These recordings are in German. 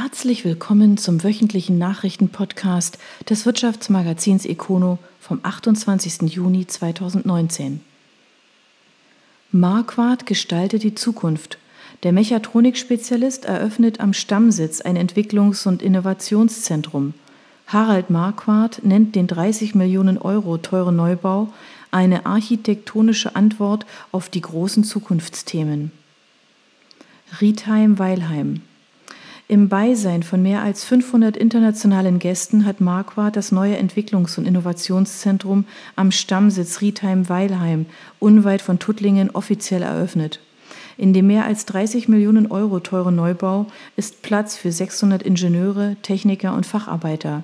Herzlich willkommen zum wöchentlichen Nachrichtenpodcast des Wirtschaftsmagazins Econo vom 28. Juni 2019. Marquardt gestaltet die Zukunft. Der Mechatronik-Spezialist eröffnet am Stammsitz ein Entwicklungs- und Innovationszentrum. Harald Marquardt nennt den 30 Millionen Euro teuren Neubau eine architektonische Antwort auf die großen Zukunftsthemen. Riedheim-Weilheim im Beisein von mehr als 500 internationalen Gästen hat Marquardt das neue Entwicklungs- und Innovationszentrum am Stammsitz Riedheim-Weilheim unweit von Tuttlingen offiziell eröffnet. In dem mehr als 30 Millionen Euro teuren Neubau ist Platz für 600 Ingenieure, Techniker und Facharbeiter.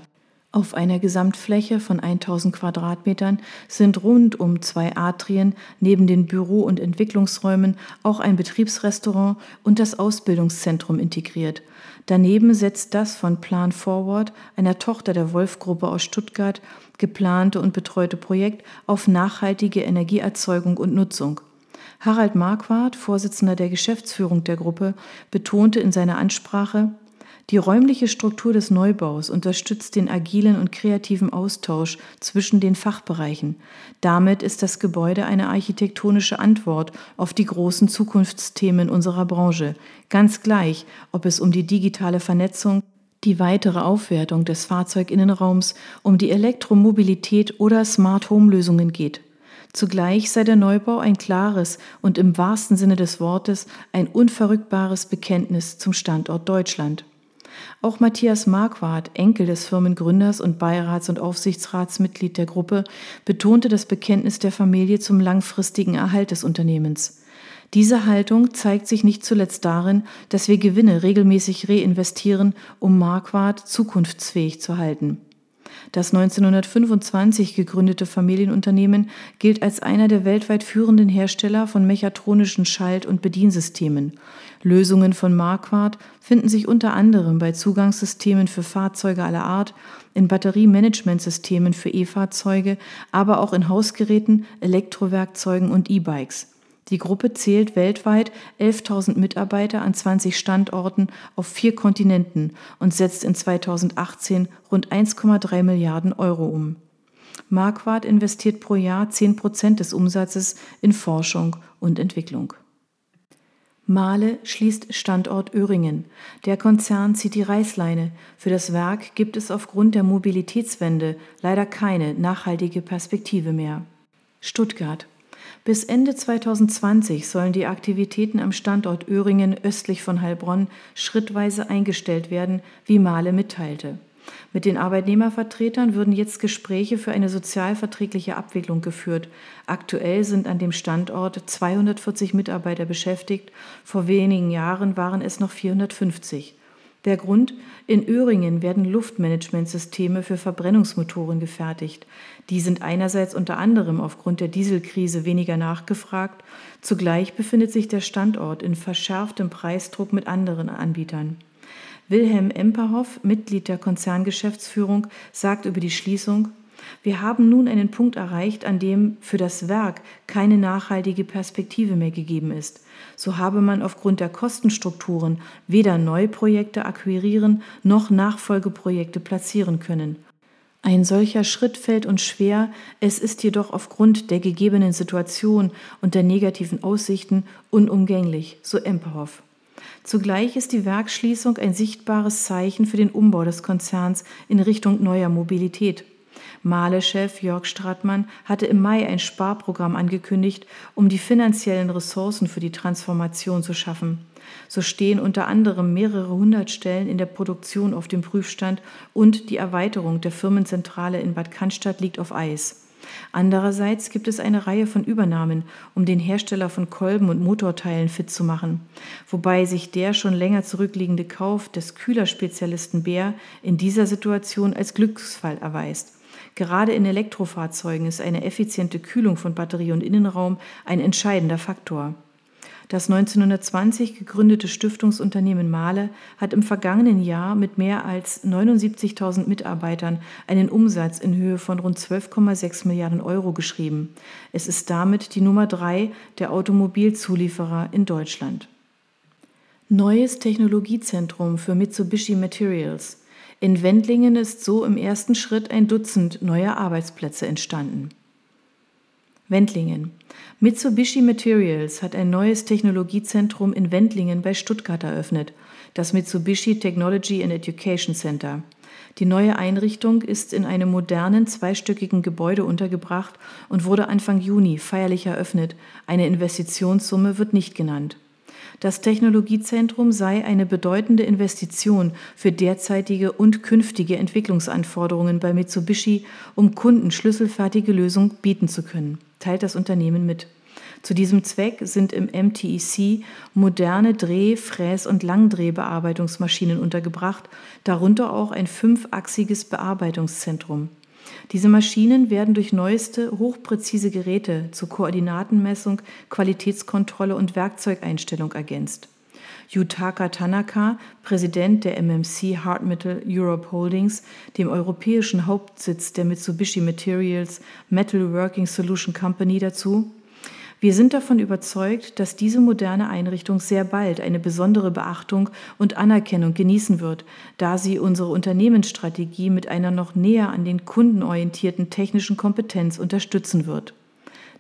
Auf einer Gesamtfläche von 1000 Quadratmetern sind rund um zwei Atrien neben den Büro- und Entwicklungsräumen auch ein Betriebsrestaurant und das Ausbildungszentrum integriert – Daneben setzt das von Plan Forward, einer Tochter der Wolf-Gruppe aus Stuttgart, geplante und betreute Projekt auf nachhaltige Energieerzeugung und Nutzung. Harald Marquardt, Vorsitzender der Geschäftsführung der Gruppe, betonte in seiner Ansprache, die räumliche Struktur des Neubaus unterstützt den agilen und kreativen Austausch zwischen den Fachbereichen. Damit ist das Gebäude eine architektonische Antwort auf die großen Zukunftsthemen unserer Branche, ganz gleich, ob es um die digitale Vernetzung, die weitere Aufwertung des Fahrzeuginnenraums, um die Elektromobilität oder Smart Home Lösungen geht. Zugleich sei der Neubau ein klares und im wahrsten Sinne des Wortes ein unverrückbares Bekenntnis zum Standort Deutschland. Auch Matthias Marquardt, Enkel des Firmengründers und Beirats- und Aufsichtsratsmitglied der Gruppe, betonte das Bekenntnis der Familie zum langfristigen Erhalt des Unternehmens. Diese Haltung zeigt sich nicht zuletzt darin, dass wir Gewinne regelmäßig reinvestieren, um Marquardt zukunftsfähig zu halten. Das 1925 gegründete Familienunternehmen gilt als einer der weltweit führenden Hersteller von mechatronischen Schalt- und Bediensystemen. Lösungen von Marquardt finden sich unter anderem bei Zugangssystemen für Fahrzeuge aller Art, in Batteriemanagementsystemen für E-Fahrzeuge, aber auch in Hausgeräten, Elektrowerkzeugen und E-Bikes. Die Gruppe zählt weltweit 11.000 Mitarbeiter an 20 Standorten auf vier Kontinenten und setzt in 2018 rund 1,3 Milliarden Euro um. Marquardt investiert pro Jahr 10 Prozent des Umsatzes in Forschung und Entwicklung. Mahle schließt Standort Öhringen. Der Konzern zieht die Reißleine. Für das Werk gibt es aufgrund der Mobilitätswende leider keine nachhaltige Perspektive mehr. Stuttgart bis Ende 2020 sollen die Aktivitäten am Standort Öhringen östlich von Heilbronn schrittweise eingestellt werden, wie Mahle mitteilte. Mit den Arbeitnehmervertretern würden jetzt Gespräche für eine sozialverträgliche Abwicklung geführt. Aktuell sind an dem Standort 240 Mitarbeiter beschäftigt, vor wenigen Jahren waren es noch 450. Der Grund, in Öhringen werden Luftmanagementsysteme für Verbrennungsmotoren gefertigt. Die sind einerseits unter anderem aufgrund der Dieselkrise weniger nachgefragt, zugleich befindet sich der Standort in verschärftem Preisdruck mit anderen Anbietern. Wilhelm Emperhoff, Mitglied der Konzerngeschäftsführung, sagt über die Schließung, wir haben nun einen Punkt erreicht, an dem für das Werk keine nachhaltige Perspektive mehr gegeben ist. So habe man aufgrund der Kostenstrukturen weder Neuprojekte akquirieren noch Nachfolgeprojekte platzieren können. Ein solcher Schritt fällt uns schwer, es ist jedoch aufgrund der gegebenen Situation und der negativen Aussichten unumgänglich, so Emperhoff. Zugleich ist die Werkschließung ein sichtbares Zeichen für den Umbau des Konzerns in Richtung neuer Mobilität. Mahle-Chef Jörg Stratmann hatte im Mai ein Sparprogramm angekündigt, um die finanziellen Ressourcen für die Transformation zu schaffen. So stehen unter anderem mehrere hundert Stellen in der Produktion auf dem Prüfstand und die Erweiterung der Firmenzentrale in Bad Cannstatt liegt auf Eis. Andererseits gibt es eine Reihe von Übernahmen, um den Hersteller von Kolben und Motorteilen fit zu machen, wobei sich der schon länger zurückliegende Kauf des Kühlerspezialisten Bär in dieser Situation als Glücksfall erweist. Gerade in Elektrofahrzeugen ist eine effiziente Kühlung von Batterie und Innenraum ein entscheidender Faktor. Das 1920 gegründete Stiftungsunternehmen Mahle hat im vergangenen Jahr mit mehr als 79.000 Mitarbeitern einen Umsatz in Höhe von rund 12,6 Milliarden Euro geschrieben. Es ist damit die Nummer drei der Automobilzulieferer in Deutschland. Neues Technologiezentrum für Mitsubishi Materials. In Wendlingen ist so im ersten Schritt ein Dutzend neuer Arbeitsplätze entstanden. Wendlingen. Mitsubishi Materials hat ein neues Technologiezentrum in Wendlingen bei Stuttgart eröffnet, das Mitsubishi Technology and Education Center. Die neue Einrichtung ist in einem modernen zweistöckigen Gebäude untergebracht und wurde Anfang Juni feierlich eröffnet. Eine Investitionssumme wird nicht genannt. Das Technologiezentrum sei eine bedeutende Investition für derzeitige und künftige Entwicklungsanforderungen bei Mitsubishi, um Kunden schlüsselfertige Lösungen bieten zu können, teilt das Unternehmen mit. Zu diesem Zweck sind im MTEC moderne Dreh-, Fräs- und Langdrehbearbeitungsmaschinen untergebracht, darunter auch ein fünfachsiges Bearbeitungszentrum. Diese Maschinen werden durch neueste, hochpräzise Geräte zur Koordinatenmessung, Qualitätskontrolle und Werkzeugeinstellung ergänzt. Yutaka Tanaka, Präsident der MMC Hard Metal Europe Holdings, dem europäischen Hauptsitz der Mitsubishi Materials Metal Working Solution Company dazu, wir sind davon überzeugt, dass diese moderne Einrichtung sehr bald eine besondere Beachtung und Anerkennung genießen wird, da sie unsere Unternehmensstrategie mit einer noch näher an den Kunden orientierten technischen Kompetenz unterstützen wird.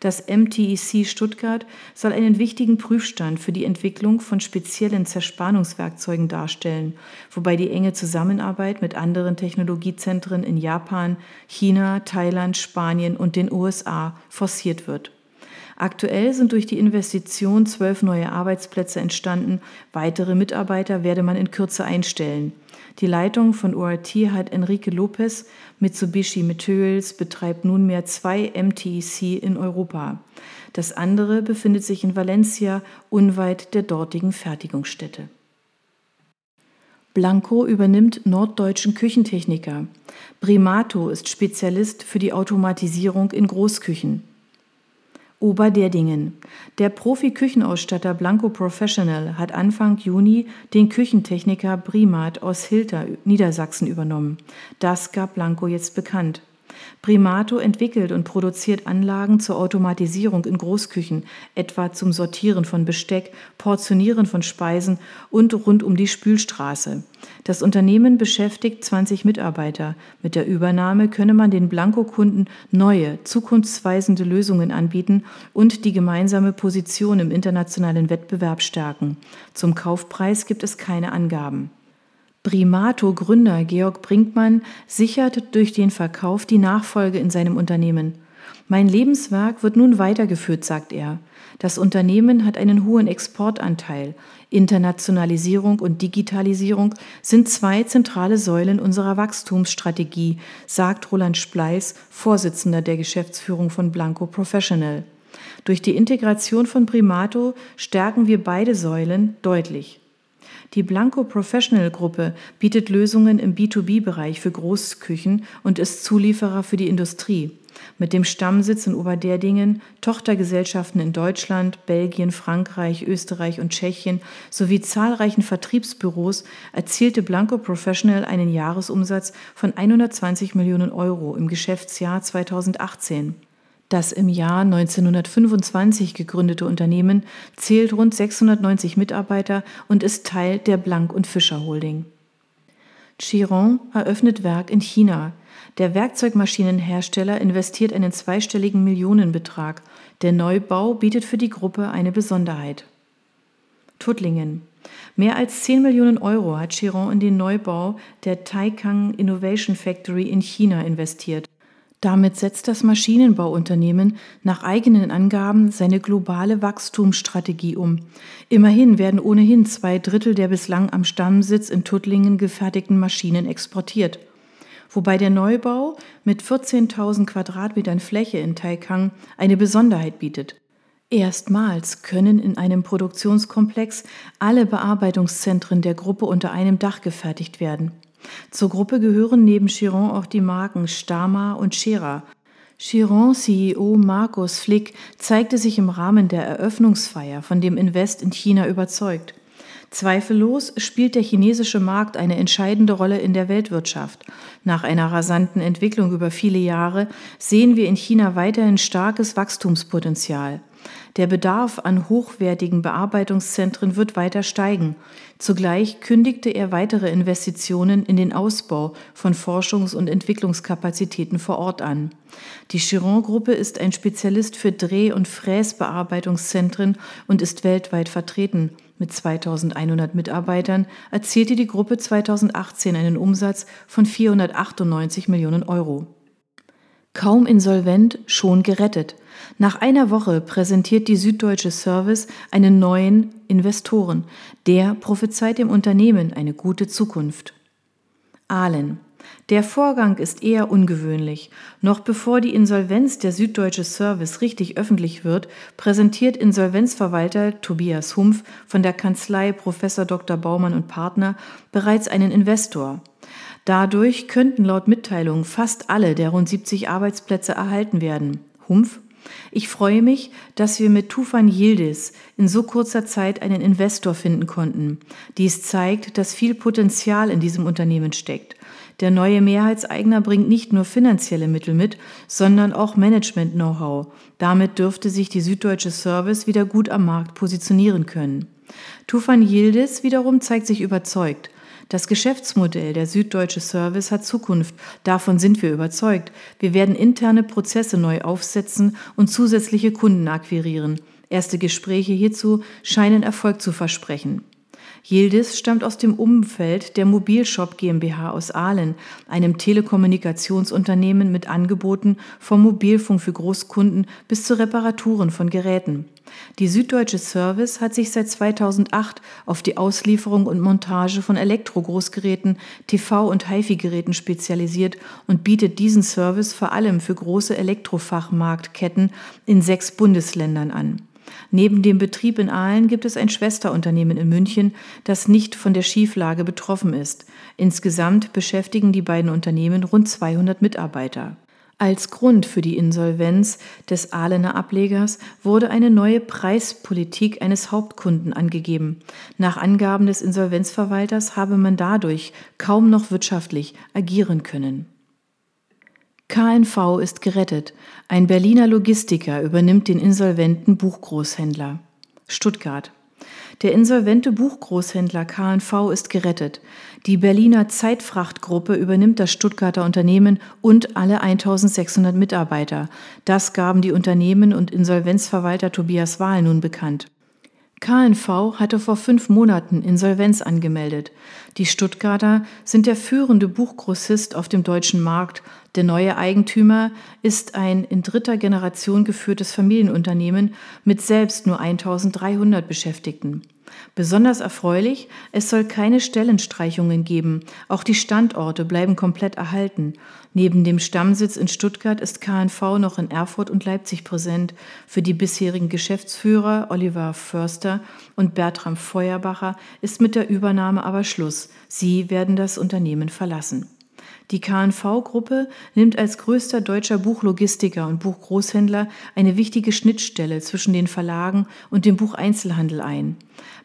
Das MTEC Stuttgart soll einen wichtigen Prüfstand für die Entwicklung von speziellen Zerspannungswerkzeugen darstellen, wobei die enge Zusammenarbeit mit anderen Technologiezentren in Japan, China, Thailand, Spanien und den USA forciert wird. Aktuell sind durch die Investition zwölf neue Arbeitsplätze entstanden. Weitere Mitarbeiter werde man in Kürze einstellen. Die Leitung von ORT hat Enrique Lopez. Mitsubishi Materials betreibt nunmehr zwei MTEC in Europa. Das andere befindet sich in Valencia, unweit der dortigen Fertigungsstätte. Blanco übernimmt norddeutschen Küchentechniker. Primato ist Spezialist für die Automatisierung in Großküchen. Oberderdingen. Der Profi-Küchenausstatter Blanco Professional hat Anfang Juni den Küchentechniker Primat aus Hilter, Niedersachsen übernommen. Das gab Blanco jetzt bekannt. Primato entwickelt und produziert Anlagen zur Automatisierung in Großküchen, etwa zum Sortieren von Besteck, Portionieren von Speisen und rund um die Spülstraße. Das Unternehmen beschäftigt 20 Mitarbeiter. Mit der Übernahme könne man den Blanco-Kunden neue, zukunftsweisende Lösungen anbieten und die gemeinsame Position im internationalen Wettbewerb stärken. Zum Kaufpreis gibt es keine Angaben. Primato-Gründer Georg Brinkmann sichert durch den Verkauf die Nachfolge in seinem Unternehmen. Mein Lebenswerk wird nun weitergeführt, sagt er. Das Unternehmen hat einen hohen Exportanteil. Internationalisierung und Digitalisierung sind zwei zentrale Säulen unserer Wachstumsstrategie, sagt Roland Spleiß, Vorsitzender der Geschäftsführung von Blanco Professional. Durch die Integration von Primato stärken wir beide Säulen deutlich. Die Blanco Professional Gruppe bietet Lösungen im B2B-Bereich für Großküchen und ist Zulieferer für die Industrie. Mit dem Stammsitz in Oberderdingen, Tochtergesellschaften in Deutschland, Belgien, Frankreich, Österreich und Tschechien sowie zahlreichen Vertriebsbüros erzielte Blanco Professional einen Jahresumsatz von 120 Millionen Euro im Geschäftsjahr 2018. Das im Jahr 1925 gegründete Unternehmen zählt rund 690 Mitarbeiter und ist Teil der Blank und Fischer Holding. Chiron eröffnet Werk in China. Der Werkzeugmaschinenhersteller investiert einen zweistelligen Millionenbetrag. Der Neubau bietet für die Gruppe eine Besonderheit. Tuttlingen. Mehr als 10 Millionen Euro hat Chiron in den Neubau der Taikang Innovation Factory in China investiert. Damit setzt das Maschinenbauunternehmen nach eigenen Angaben seine globale Wachstumsstrategie um. Immerhin werden ohnehin zwei Drittel der bislang am Stammsitz in Tuttlingen gefertigten Maschinen exportiert. Wobei der Neubau mit 14.000 Quadratmetern Fläche in Taikang eine Besonderheit bietet. Erstmals können in einem Produktionskomplex alle Bearbeitungszentren der Gruppe unter einem Dach gefertigt werden. Zur Gruppe gehören neben Chiron auch die Marken Stama und Scherer. Chiron-CEO Markus Flick zeigte sich im Rahmen der Eröffnungsfeier von dem Invest in China überzeugt. Zweifellos spielt der chinesische Markt eine entscheidende Rolle in der Weltwirtschaft. Nach einer rasanten Entwicklung über viele Jahre sehen wir in China weiterhin starkes Wachstumspotenzial. Der Bedarf an hochwertigen Bearbeitungszentren wird weiter steigen. Zugleich kündigte er weitere Investitionen in den Ausbau von Forschungs- und Entwicklungskapazitäten vor Ort an. Die Chiron-Gruppe ist ein Spezialist für Dreh- und Fräsbearbeitungszentren und ist weltweit vertreten. Mit 2100 Mitarbeitern erzielte die Gruppe 2018 einen Umsatz von 498 Millionen Euro. Kaum insolvent, schon gerettet. Nach einer Woche präsentiert die Süddeutsche Service einen neuen Investoren. Der prophezeit dem Unternehmen eine gute Zukunft. Ahlen. Der Vorgang ist eher ungewöhnlich. Noch bevor die Insolvenz der Süddeutsche Service richtig öffentlich wird, präsentiert Insolvenzverwalter Tobias Humpf von der Kanzlei Prof. Dr. Baumann und Partner bereits einen Investor. Dadurch könnten laut Mitteilung fast alle der rund 70 Arbeitsplätze erhalten werden. Humpf ich freue mich, dass wir mit Tufan Yildiz in so kurzer Zeit einen Investor finden konnten. Dies zeigt, dass viel Potenzial in diesem Unternehmen steckt. Der neue Mehrheitseigner bringt nicht nur finanzielle Mittel mit, sondern auch Management-Know-how. Damit dürfte sich die Süddeutsche Service wieder gut am Markt positionieren können. Tufan Yildiz wiederum zeigt sich überzeugt. Das Geschäftsmodell der Süddeutsche Service hat Zukunft. Davon sind wir überzeugt. Wir werden interne Prozesse neu aufsetzen und zusätzliche Kunden akquirieren. Erste Gespräche hierzu scheinen Erfolg zu versprechen. Yildiz stammt aus dem Umfeld der Mobilshop GmbH aus Aalen, einem Telekommunikationsunternehmen mit Angeboten vom Mobilfunk für Großkunden bis zu Reparaturen von Geräten. Die Süddeutsche Service hat sich seit 2008 auf die Auslieferung und Montage von Elektrogroßgeräten, TV- und HiFi-Geräten spezialisiert und bietet diesen Service vor allem für große Elektrofachmarktketten in sechs Bundesländern an. Neben dem Betrieb in Aalen gibt es ein Schwesterunternehmen in München, das nicht von der Schieflage betroffen ist. Insgesamt beschäftigen die beiden Unternehmen rund 200 Mitarbeiter. Als Grund für die Insolvenz des Ahlener Ablegers wurde eine neue Preispolitik eines Hauptkunden angegeben. Nach Angaben des Insolvenzverwalters habe man dadurch kaum noch wirtschaftlich agieren können. KNV ist gerettet. Ein Berliner Logistiker übernimmt den insolventen Buchgroßhändler. Stuttgart. Der insolvente Buchgroßhändler KNV ist gerettet. Die Berliner Zeitfrachtgruppe übernimmt das Stuttgarter Unternehmen und alle 1600 Mitarbeiter. Das gaben die Unternehmen und Insolvenzverwalter Tobias Wahl nun bekannt. KNV hatte vor fünf Monaten Insolvenz angemeldet. Die Stuttgarter sind der führende Buchgrossist auf dem deutschen Markt. Der neue Eigentümer ist ein in dritter Generation geführtes Familienunternehmen mit selbst nur 1300 Beschäftigten. Besonders erfreulich, es soll keine Stellenstreichungen geben. Auch die Standorte bleiben komplett erhalten. Neben dem Stammsitz in Stuttgart ist KNV noch in Erfurt und Leipzig präsent. Für die bisherigen Geschäftsführer Oliver Förster und Bertram Feuerbacher ist mit der Übernahme aber Schluss. Sie werden das Unternehmen verlassen. Die KNV-Gruppe nimmt als größter deutscher Buchlogistiker und Buchgroßhändler eine wichtige Schnittstelle zwischen den Verlagen und dem Bucheinzelhandel ein.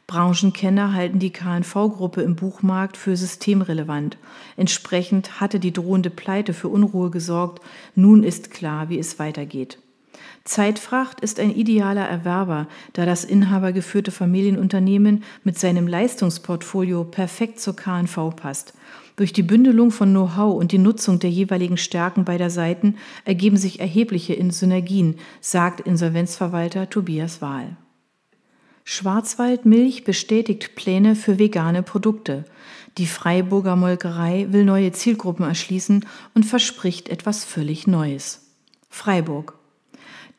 Branchenkenner halten die KNV-Gruppe im Buchmarkt für systemrelevant. Entsprechend hatte die drohende Pleite für Unruhe gesorgt. Nun ist klar, wie es weitergeht. Zeitfracht ist ein idealer Erwerber, da das inhabergeführte Familienunternehmen mit seinem Leistungsportfolio perfekt zur KNV passt. Durch die Bündelung von Know-how und die Nutzung der jeweiligen Stärken beider Seiten ergeben sich erhebliche Synergien, sagt Insolvenzverwalter Tobias Wahl. Schwarzwald Milch bestätigt Pläne für vegane Produkte. Die Freiburger Molkerei will neue Zielgruppen erschließen und verspricht etwas völlig Neues. Freiburg.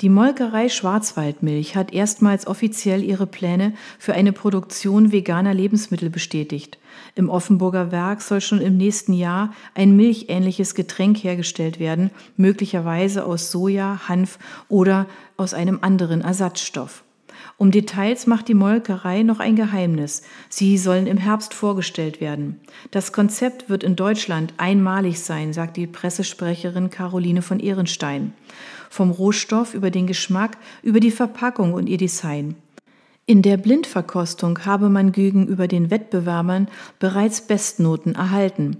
Die Molkerei Schwarzwaldmilch hat erstmals offiziell ihre Pläne für eine Produktion veganer Lebensmittel bestätigt. Im Offenburger Werk soll schon im nächsten Jahr ein milchähnliches Getränk hergestellt werden, möglicherweise aus Soja, Hanf oder aus einem anderen Ersatzstoff. Um Details macht die Molkerei noch ein Geheimnis. Sie sollen im Herbst vorgestellt werden. Das Konzept wird in Deutschland einmalig sein, sagt die Pressesprecherin Caroline von Ehrenstein. Vom Rohstoff über den Geschmack, über die Verpackung und ihr Design. In der Blindverkostung habe man gegenüber den Wettbewerbern bereits Bestnoten erhalten.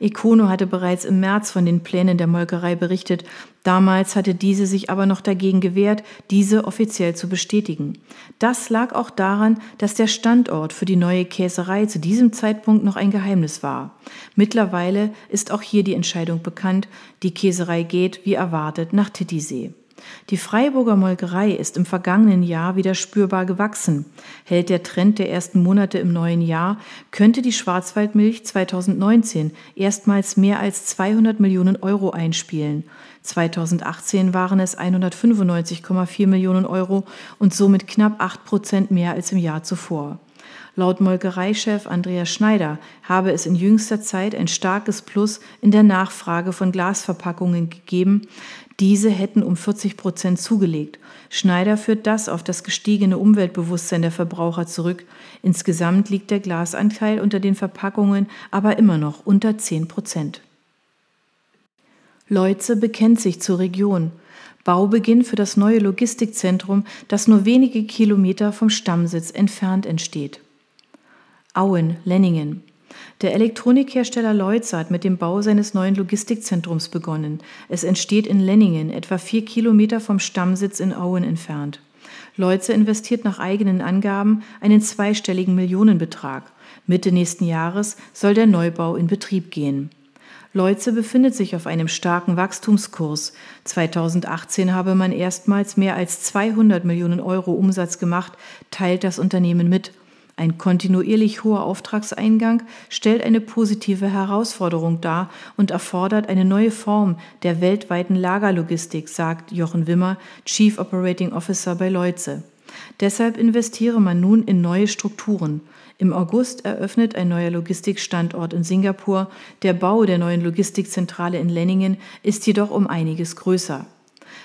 Econo hatte bereits im März von den Plänen der Molkerei berichtet. Damals hatte diese sich aber noch dagegen gewehrt, diese offiziell zu bestätigen. Das lag auch daran, dass der Standort für die neue Käserei zu diesem Zeitpunkt noch ein Geheimnis war. Mittlerweile ist auch hier die Entscheidung bekannt. Die Käserei geht, wie erwartet, nach Titisee. Die Freiburger Molkerei ist im vergangenen Jahr wieder spürbar gewachsen. Hält der Trend der ersten Monate im neuen Jahr, könnte die Schwarzwaldmilch 2019 erstmals mehr als 200 Millionen Euro einspielen. 2018 waren es 195,4 Millionen Euro und somit knapp 8 Prozent mehr als im Jahr zuvor. Laut Molkereichef Andreas Schneider habe es in jüngster Zeit ein starkes Plus in der Nachfrage von Glasverpackungen gegeben, diese hätten um 40 Prozent zugelegt. Schneider führt das auf das gestiegene Umweltbewusstsein der Verbraucher zurück. Insgesamt liegt der Glasanteil unter den Verpackungen aber immer noch unter 10 Prozent. Leutze bekennt sich zur Region. Baubeginn für das neue Logistikzentrum, das nur wenige Kilometer vom Stammsitz entfernt entsteht. Auen, Lenningen. Der Elektronikhersteller Leutze hat mit dem Bau seines neuen Logistikzentrums begonnen. Es entsteht in Lenningen, etwa vier Kilometer vom Stammsitz in Auen entfernt. Leutze investiert nach eigenen Angaben einen zweistelligen Millionenbetrag. Mitte nächsten Jahres soll der Neubau in Betrieb gehen. Leutze befindet sich auf einem starken Wachstumskurs. 2018 habe man erstmals mehr als 200 Millionen Euro Umsatz gemacht, teilt das Unternehmen mit. Ein kontinuierlich hoher Auftragseingang stellt eine positive Herausforderung dar und erfordert eine neue Form der weltweiten Lagerlogistik, sagt Jochen Wimmer, Chief Operating Officer bei Leutze. Deshalb investiere man nun in neue Strukturen. Im August eröffnet ein neuer Logistikstandort in Singapur. Der Bau der neuen Logistikzentrale in Lenningen ist jedoch um einiges größer.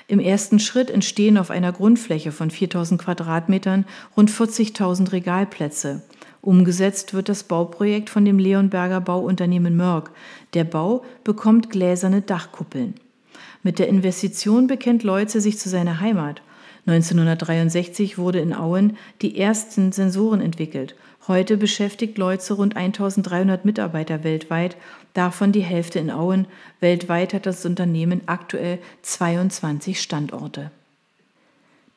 Im ersten Schritt entstehen auf einer Grundfläche von 4000 Quadratmetern rund 40.000 Regalplätze. Umgesetzt wird das Bauprojekt von dem Leonberger Bauunternehmen Mörk. Der Bau bekommt gläserne Dachkuppeln. Mit der Investition bekennt Leutze sich zu seiner Heimat. 1963 wurde in Auen die ersten Sensoren entwickelt. Heute beschäftigt Leutze rund 1300 Mitarbeiter weltweit, davon die Hälfte in Auen. Weltweit hat das Unternehmen aktuell 22 Standorte.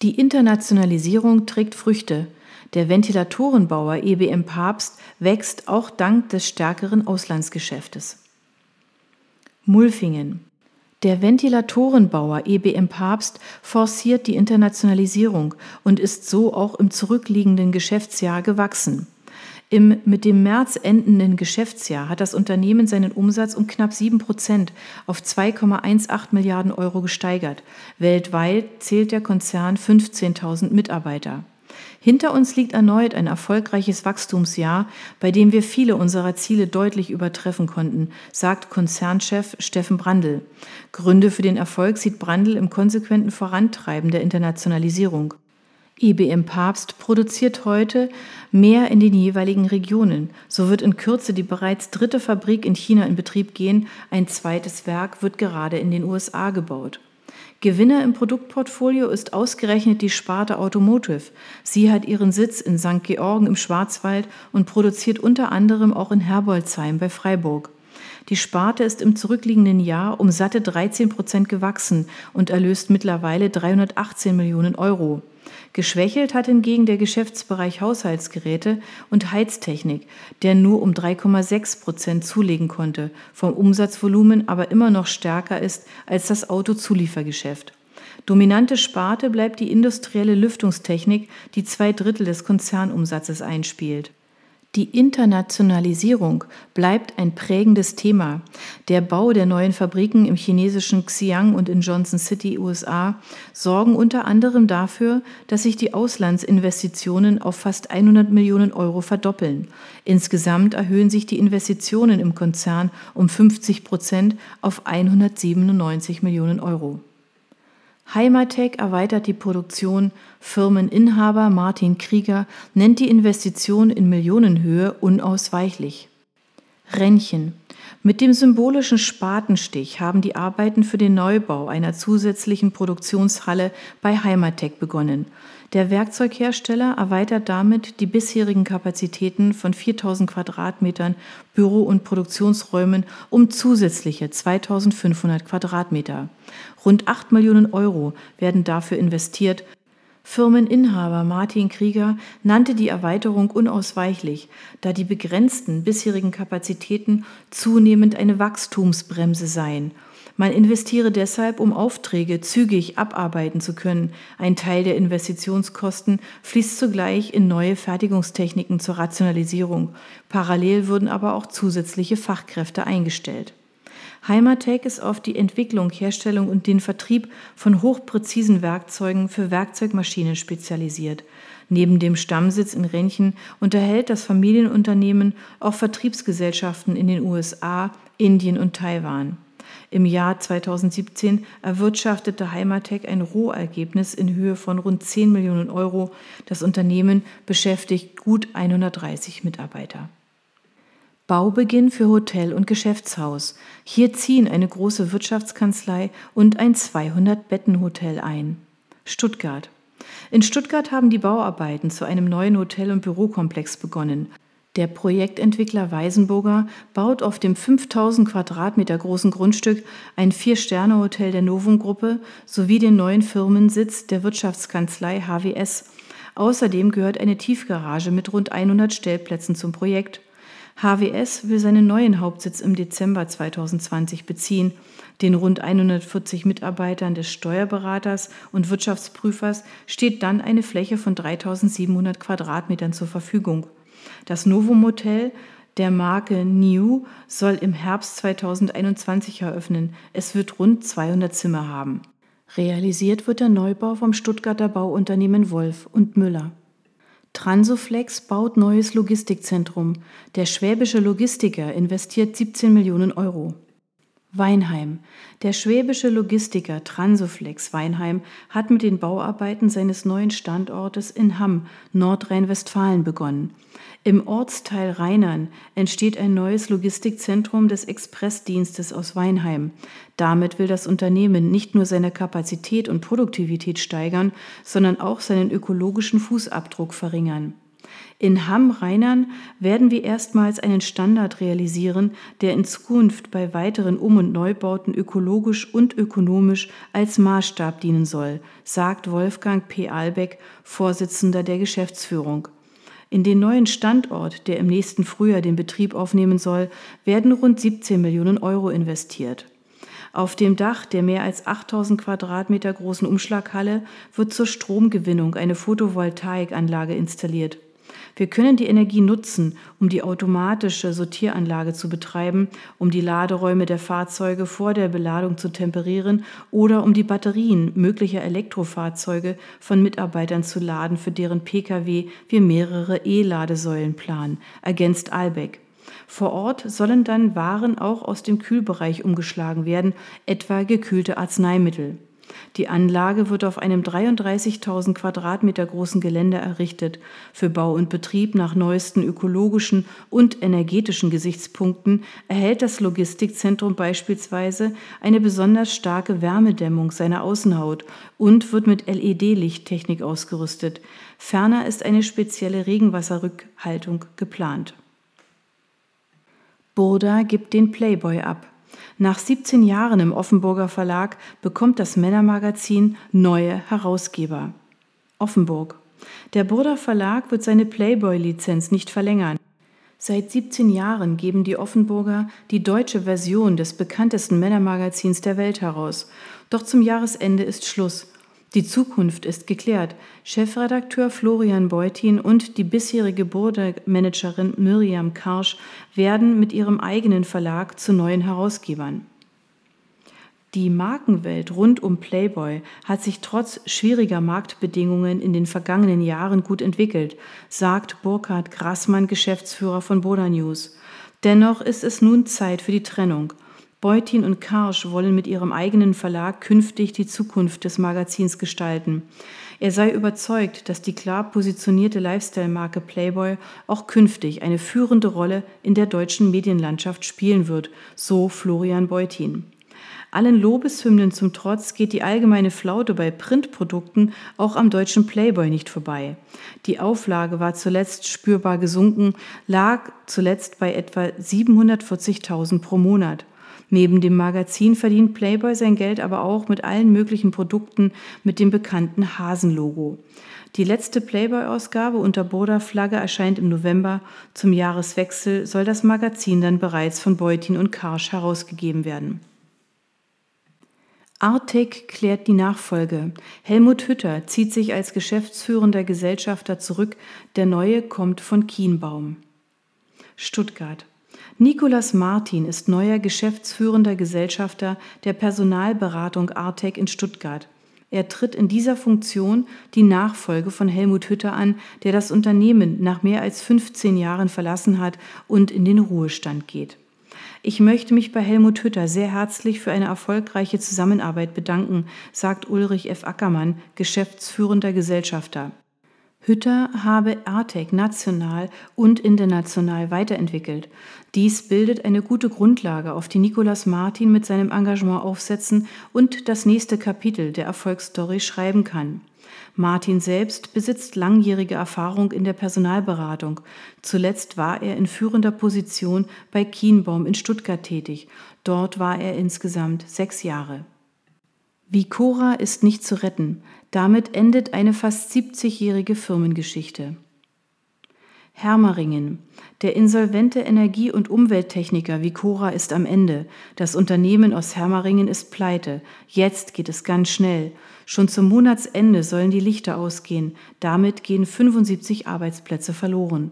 Die Internationalisierung trägt Früchte. Der Ventilatorenbauer EBM Papst wächst auch dank des stärkeren Auslandsgeschäftes. Mulfingen. Der Ventilatorenbauer EBM Papst forciert die Internationalisierung und ist so auch im zurückliegenden Geschäftsjahr gewachsen. Im mit dem März endenden Geschäftsjahr hat das Unternehmen seinen Umsatz um knapp 7 Prozent auf 2,18 Milliarden Euro gesteigert. Weltweit zählt der Konzern 15.000 Mitarbeiter. Hinter uns liegt erneut ein erfolgreiches Wachstumsjahr, bei dem wir viele unserer Ziele deutlich übertreffen konnten, sagt Konzernchef Steffen Brandl. Gründe für den Erfolg sieht Brandl im konsequenten Vorantreiben der Internationalisierung. IBM Papst produziert heute mehr in den jeweiligen Regionen. So wird in Kürze die bereits dritte Fabrik in China in Betrieb gehen. Ein zweites Werk wird gerade in den USA gebaut. Gewinner im Produktportfolio ist ausgerechnet die Sparte Automotive. Sie hat ihren Sitz in St. Georgen im Schwarzwald und produziert unter anderem auch in Herbolzheim bei Freiburg. Die Sparte ist im zurückliegenden Jahr um satte 13 Prozent gewachsen und erlöst mittlerweile 318 Millionen Euro. Geschwächelt hat hingegen der Geschäftsbereich Haushaltsgeräte und Heiztechnik, der nur um 3,6 Prozent zulegen konnte, vom Umsatzvolumen aber immer noch stärker ist als das Autozuliefergeschäft. Dominante Sparte bleibt die industrielle Lüftungstechnik, die zwei Drittel des Konzernumsatzes einspielt. Die Internationalisierung bleibt ein prägendes Thema. Der Bau der neuen Fabriken im chinesischen Xi'an und in Johnson City, USA, sorgen unter anderem dafür, dass sich die Auslandsinvestitionen auf fast 100 Millionen Euro verdoppeln. Insgesamt erhöhen sich die Investitionen im Konzern um 50 Prozent auf 197 Millionen Euro. Heimatec erweitert die Produktion. Firmeninhaber Martin Krieger nennt die Investition in Millionenhöhe unausweichlich. Rennchen. Mit dem symbolischen Spatenstich haben die Arbeiten für den Neubau einer zusätzlichen Produktionshalle bei Heimatec begonnen. Der Werkzeughersteller erweitert damit die bisherigen Kapazitäten von 4000 Quadratmetern Büro- und Produktionsräumen um zusätzliche 2500 Quadratmeter. Rund 8 Millionen Euro werden dafür investiert, Firmeninhaber Martin Krieger nannte die Erweiterung unausweichlich, da die begrenzten bisherigen Kapazitäten zunehmend eine Wachstumsbremse seien. Man investiere deshalb, um Aufträge zügig abarbeiten zu können. Ein Teil der Investitionskosten fließt zugleich in neue Fertigungstechniken zur Rationalisierung. Parallel würden aber auch zusätzliche Fachkräfte eingestellt. Heimatec ist auf die Entwicklung, Herstellung und den Vertrieb von hochpräzisen Werkzeugen für Werkzeugmaschinen spezialisiert. Neben dem Stammsitz in Renchen unterhält das Familienunternehmen auch Vertriebsgesellschaften in den USA, Indien und Taiwan. Im Jahr 2017 erwirtschaftete Heimatec ein Rohergebnis in Höhe von rund 10 Millionen Euro. Das Unternehmen beschäftigt gut 130 Mitarbeiter. Baubeginn für Hotel und Geschäftshaus. Hier ziehen eine große Wirtschaftskanzlei und ein 200-Betten-Hotel ein. Stuttgart. In Stuttgart haben die Bauarbeiten zu einem neuen Hotel- und Bürokomplex begonnen. Der Projektentwickler Weisenburger baut auf dem 5000 Quadratmeter großen Grundstück ein Vier-Sterne-Hotel der Novum-Gruppe sowie den neuen Firmensitz der Wirtschaftskanzlei HWS. Außerdem gehört eine Tiefgarage mit rund 100 Stellplätzen zum Projekt. HWS will seinen neuen Hauptsitz im Dezember 2020 beziehen. Den rund 140 Mitarbeitern des Steuerberaters und Wirtschaftsprüfers steht dann eine Fläche von 3700 Quadratmetern zur Verfügung. Das Novum Hotel der Marke New soll im Herbst 2021 eröffnen. Es wird rund 200 Zimmer haben. Realisiert wird der Neubau vom Stuttgarter Bauunternehmen Wolf und Müller. Transoflex baut neues Logistikzentrum. Der schwäbische Logistiker investiert 17 Millionen Euro. Weinheim. Der schwäbische Logistiker Transoflex Weinheim hat mit den Bauarbeiten seines neuen Standortes in Hamm, Nordrhein-Westfalen begonnen. Im Ortsteil Rheinern entsteht ein neues Logistikzentrum des Expressdienstes aus Weinheim. Damit will das Unternehmen nicht nur seine Kapazität und Produktivität steigern, sondern auch seinen ökologischen Fußabdruck verringern. In Hamm-Rheinern werden wir erstmals einen Standard realisieren, der in Zukunft bei weiteren Um- und Neubauten ökologisch und ökonomisch als Maßstab dienen soll, sagt Wolfgang P. Albeck, Vorsitzender der Geschäftsführung. In den neuen Standort, der im nächsten Frühjahr den Betrieb aufnehmen soll, werden rund 17 Millionen Euro investiert. Auf dem Dach der mehr als 8000 Quadratmeter großen Umschlaghalle wird zur Stromgewinnung eine Photovoltaikanlage installiert. Wir können die Energie nutzen, um die automatische Sortieranlage zu betreiben, um die Laderäume der Fahrzeuge vor der Beladung zu temperieren oder um die Batterien möglicher Elektrofahrzeuge von Mitarbeitern zu laden, für deren Pkw wir mehrere E-Ladesäulen planen, ergänzt Albeck. Vor Ort sollen dann Waren auch aus dem Kühlbereich umgeschlagen werden, etwa gekühlte Arzneimittel. Die Anlage wird auf einem 33.000 Quadratmeter großen Gelände errichtet. Für Bau und Betrieb nach neuesten ökologischen und energetischen Gesichtspunkten erhält das Logistikzentrum beispielsweise eine besonders starke Wärmedämmung seiner Außenhaut und wird mit LED-Lichttechnik ausgerüstet. Ferner ist eine spezielle Regenwasserrückhaltung geplant. Burda gibt den Playboy ab. Nach 17 Jahren im Offenburger Verlag bekommt das Männermagazin neue Herausgeber. Offenburg. Der Burda Verlag wird seine Playboy-Lizenz nicht verlängern. Seit 17 Jahren geben die Offenburger die deutsche Version des bekanntesten Männermagazins der Welt heraus. Doch zum Jahresende ist Schluss. Die Zukunft ist geklärt. Chefredakteur Florian Beutin und die bisherige Burda-Managerin Miriam Karsch werden mit ihrem eigenen Verlag zu neuen Herausgebern. Die Markenwelt rund um Playboy hat sich trotz schwieriger Marktbedingungen in den vergangenen Jahren gut entwickelt, sagt Burkhard Grassmann, Geschäftsführer von Boda News. Dennoch ist es nun Zeit für die Trennung. Beutin und Karsch wollen mit ihrem eigenen Verlag künftig die Zukunft des Magazins gestalten. Er sei überzeugt, dass die klar positionierte Lifestyle-Marke Playboy auch künftig eine führende Rolle in der deutschen Medienlandschaft spielen wird, so Florian Beutin. Allen Lobeshymnen zum Trotz geht die allgemeine Flaute bei Printprodukten auch am deutschen Playboy nicht vorbei. Die Auflage war zuletzt spürbar gesunken, lag zuletzt bei etwa 740.000 pro Monat. Neben dem Magazin verdient Playboy sein Geld aber auch mit allen möglichen Produkten mit dem bekannten Hasenlogo. Die letzte Playboy-Ausgabe unter Boda-Flagge erscheint im November. Zum Jahreswechsel soll das Magazin dann bereits von Beutin und Karsch herausgegeben werden. Artec klärt die Nachfolge. Helmut Hütter zieht sich als geschäftsführender Gesellschafter zurück. Der neue kommt von Kienbaum. Stuttgart. Nicolas Martin ist neuer geschäftsführender Gesellschafter der Personalberatung Artec in Stuttgart. Er tritt in dieser Funktion die Nachfolge von Helmut Hütter an, der das Unternehmen nach mehr als 15 Jahren verlassen hat und in den Ruhestand geht. Ich möchte mich bei Helmut Hütter sehr herzlich für eine erfolgreiche Zusammenarbeit bedanken, sagt Ulrich F. Ackermann, geschäftsführender Gesellschafter. Hütter habe Artec national und international weiterentwickelt. Dies bildet eine gute Grundlage, auf die Nicolas Martin mit seinem Engagement aufsetzen und das nächste Kapitel der Erfolgsstory schreiben kann. Martin selbst besitzt langjährige Erfahrung in der Personalberatung. Zuletzt war er in führender Position bei Kienbaum in Stuttgart tätig. Dort war er insgesamt sechs Jahre. Vicora ist nicht zu retten. Damit endet eine fast 70-jährige Firmengeschichte. Hermeringen. Der insolvente Energie- und Umwelttechniker Vicora ist am Ende. Das Unternehmen aus Hermeringen ist pleite. Jetzt geht es ganz schnell. Schon zum Monatsende sollen die Lichter ausgehen. Damit gehen 75 Arbeitsplätze verloren.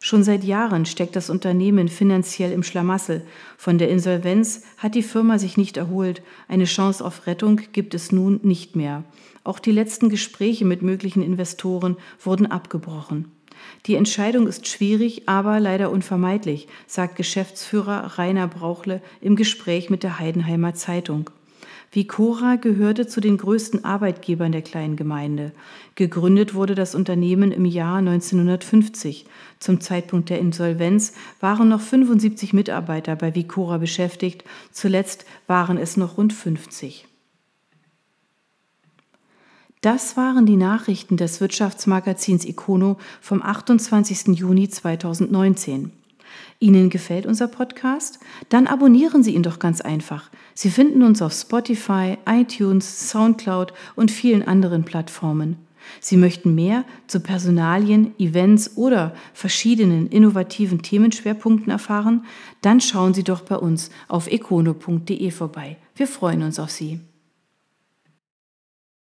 Schon seit Jahren steckt das Unternehmen finanziell im Schlamassel. Von der Insolvenz hat die Firma sich nicht erholt. Eine Chance auf Rettung gibt es nun nicht mehr. Auch die letzten Gespräche mit möglichen Investoren wurden abgebrochen. Die Entscheidung ist schwierig, aber leider unvermeidlich, sagt Geschäftsführer Rainer Brauchle im Gespräch mit der Heidenheimer Zeitung. Vicora gehörte zu den größten Arbeitgebern der kleinen Gemeinde. Gegründet wurde das Unternehmen im Jahr 1950. Zum Zeitpunkt der Insolvenz waren noch 75 Mitarbeiter bei Vicora beschäftigt, zuletzt waren es noch rund 50. Das waren die Nachrichten des Wirtschaftsmagazins Icono vom 28. Juni 2019. Ihnen gefällt unser Podcast? Dann abonnieren Sie ihn doch ganz einfach. Sie finden uns auf Spotify, iTunes, SoundCloud und vielen anderen Plattformen. Sie möchten mehr zu Personalien, Events oder verschiedenen innovativen Themenschwerpunkten erfahren? Dann schauen Sie doch bei uns auf econo.de vorbei. Wir freuen uns auf Sie.